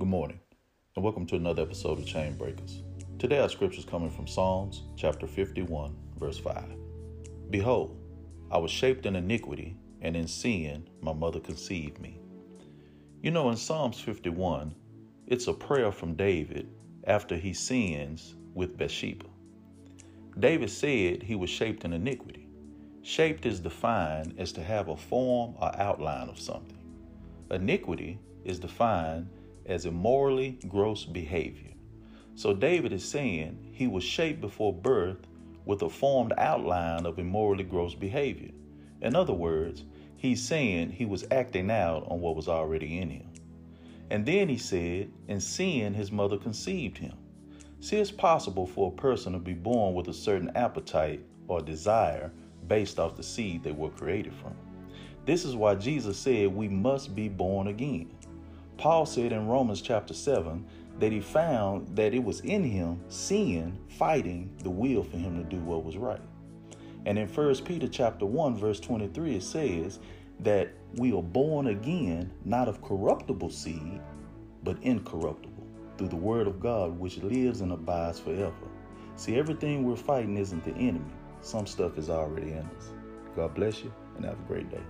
Good morning, and welcome to another episode of Chain Breakers. Today, our scripture is coming from Psalms chapter 51, verse 5. Behold, I was shaped in iniquity, and in sin my mother conceived me. You know, in Psalms 51, it's a prayer from David after he sins with Bathsheba. David said he was shaped in iniquity. Shaped is defined as to have a form or outline of something. Iniquity is defined as immorally gross behavior. So David is saying he was shaped before birth with a formed outline of immorally gross behavior. In other words, he's saying he was acting out on what was already in him. And then he said, in sin, his mother conceived him. See, it's possible for a person to be born with a certain appetite or desire based off the seed they were created from. This is why Jesus said we must be born again. Paul said in Romans chapter 7 that he found that it was in him sin fighting the will for him to do what was right. And in 1 Peter chapter 1 verse 23 it says that we are born again not of corruptible seed but incorruptible through the word of God which lives and abides forever. See everything we're fighting isn't the enemy. Some stuff is already in us. God bless you and have a great day.